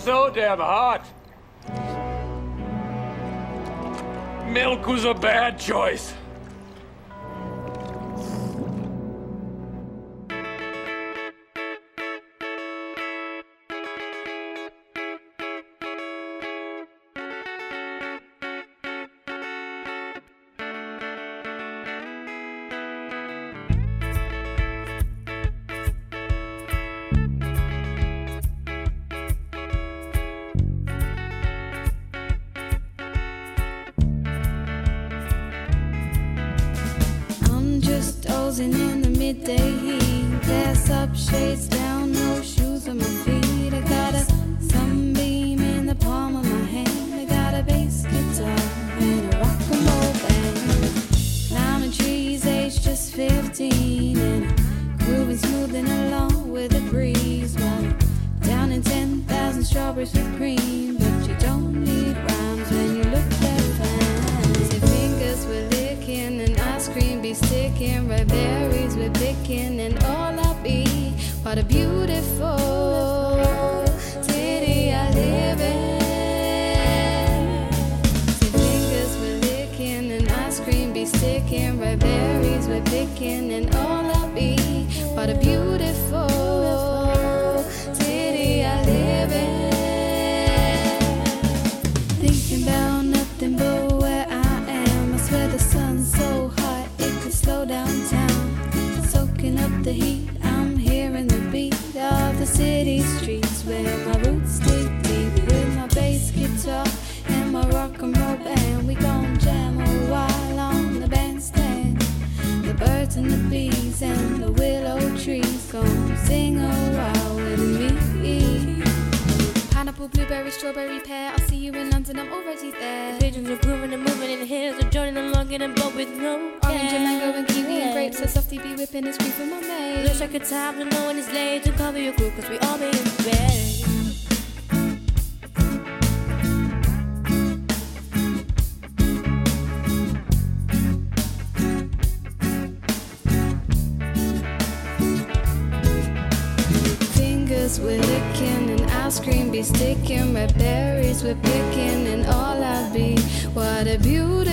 so damn hot. Milk was a bad choice. Midday heat. Glass up, shades What a beautiful city I live in. Thinking about nothing but where I am. I swear the sun's so hot it could slow down town. Soaking up the heat, I'm hearing the beat of the city blueberry, strawberry, pear. I'll see you in London, I'm already there. The Pigeons are grooving and moving in the hills. They're joining along in a boat with no Orange and mango and kiwi and grapes. A softy be whipping his creep for my mate. Looks like a time to know when it's late to cover your crew, cause we all be in bed. Fingers we're licking and ice cream be sticking. Red berries we're picking and all I be. What a beautiful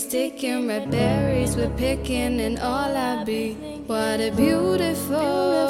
sticking. Red berries we're picking and all I be. What a beautiful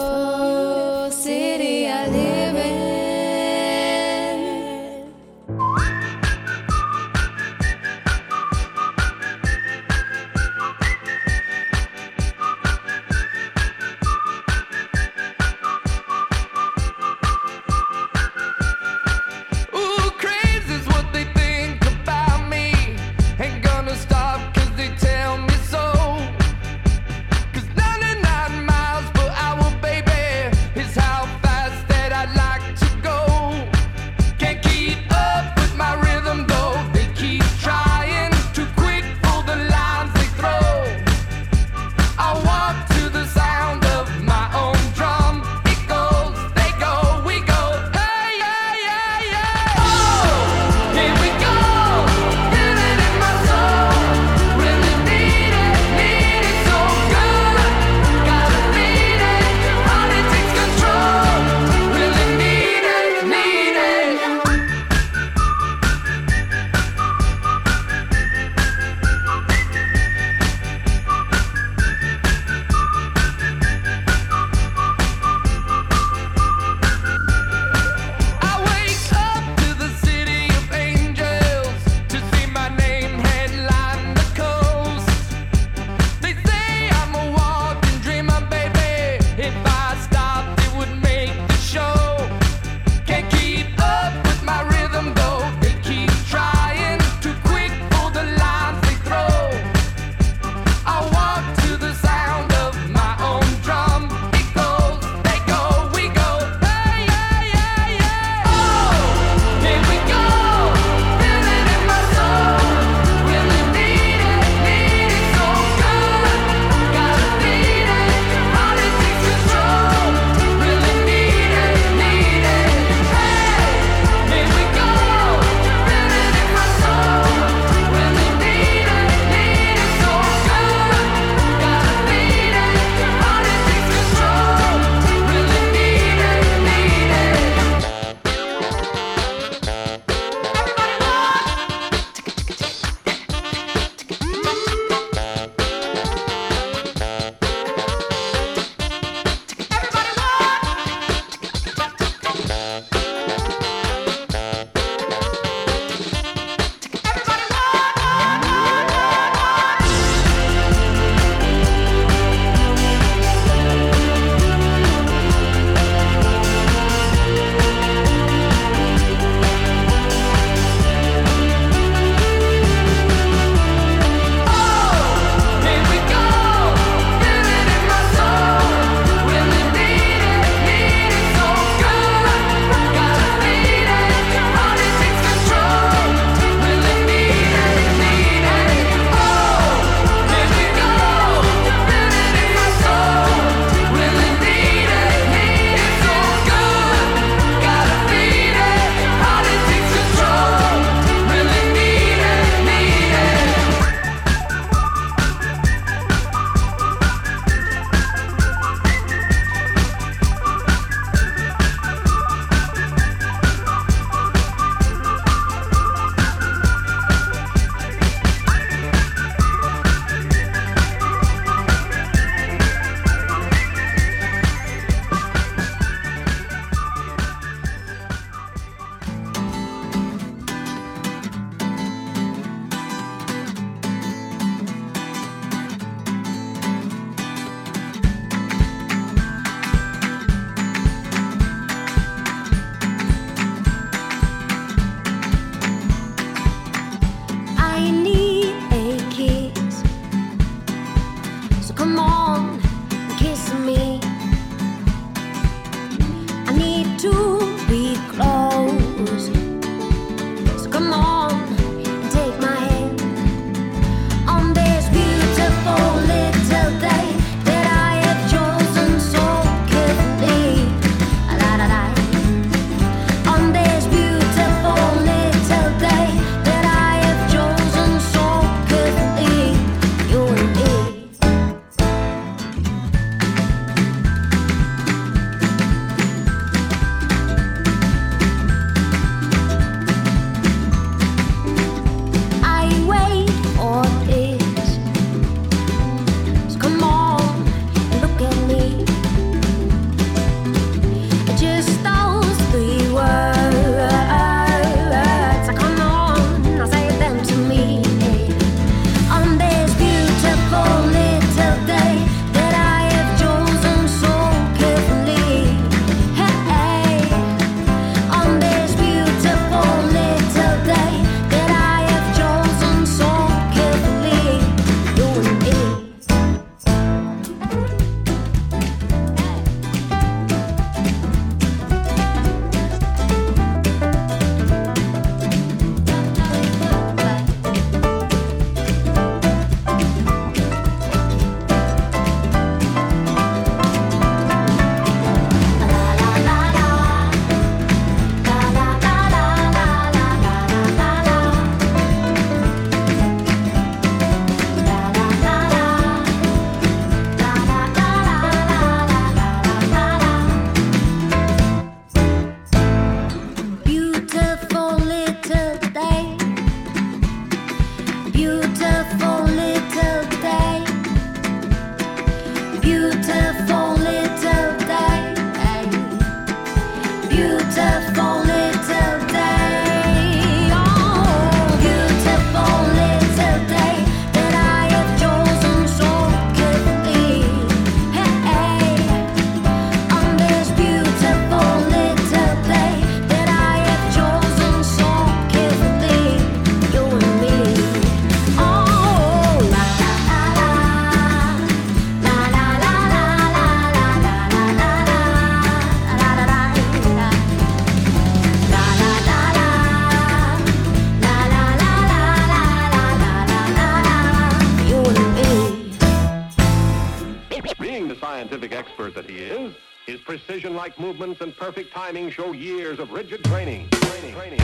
perfect timing show years of rigid training. Training. Training.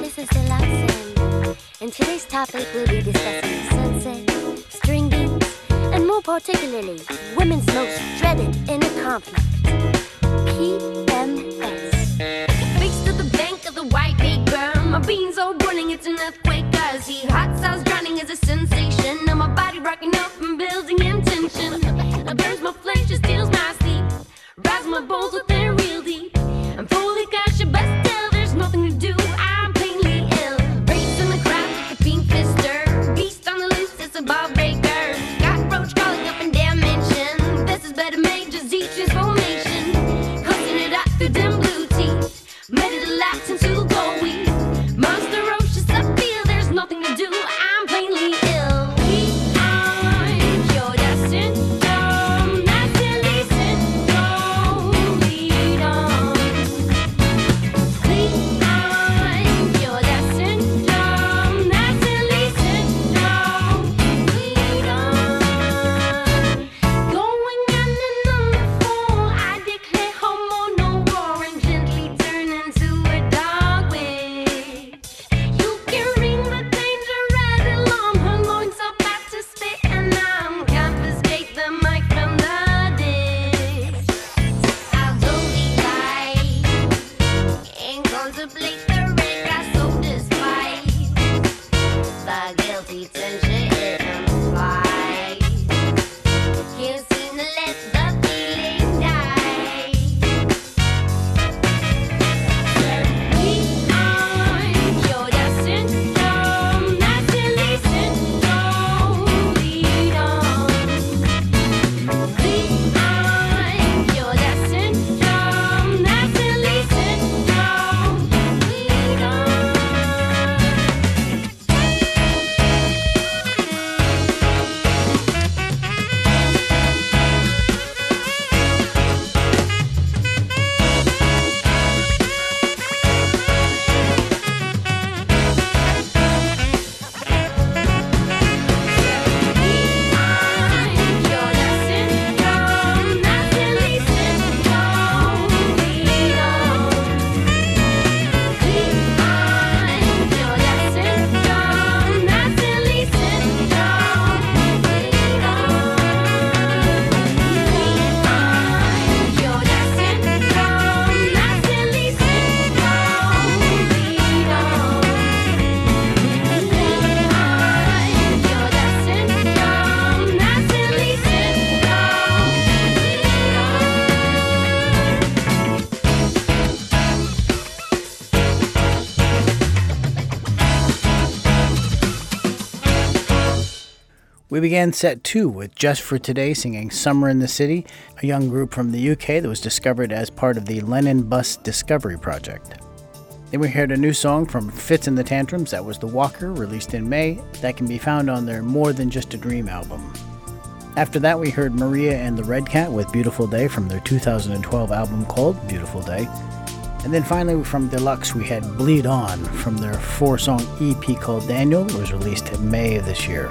this is Deluxe, and today's topic we'll be discussing sunset, string beans, and more particularly, women's most dreaded inner conflict, PMS. Face to the bank of the white big burn. My beans are burning, it's an earthquake. I see hot sauce drowning is a sensation. We began set two with Just for Today singing Summer in the City, a young group from the UK that was discovered as part of the Lennon Bus Discovery Project. Then we heard a new song from Fitz and the Tantrums, that was The Walker, released in May, that can be found on their More Than Just a Dream album. After that, we heard Maria and the Red Cat with Beautiful Day from their 2012 album called Beautiful Day. And then finally, from Deluxe, we had Bleed On from their four song EP called Daniel, that was released in May of this year.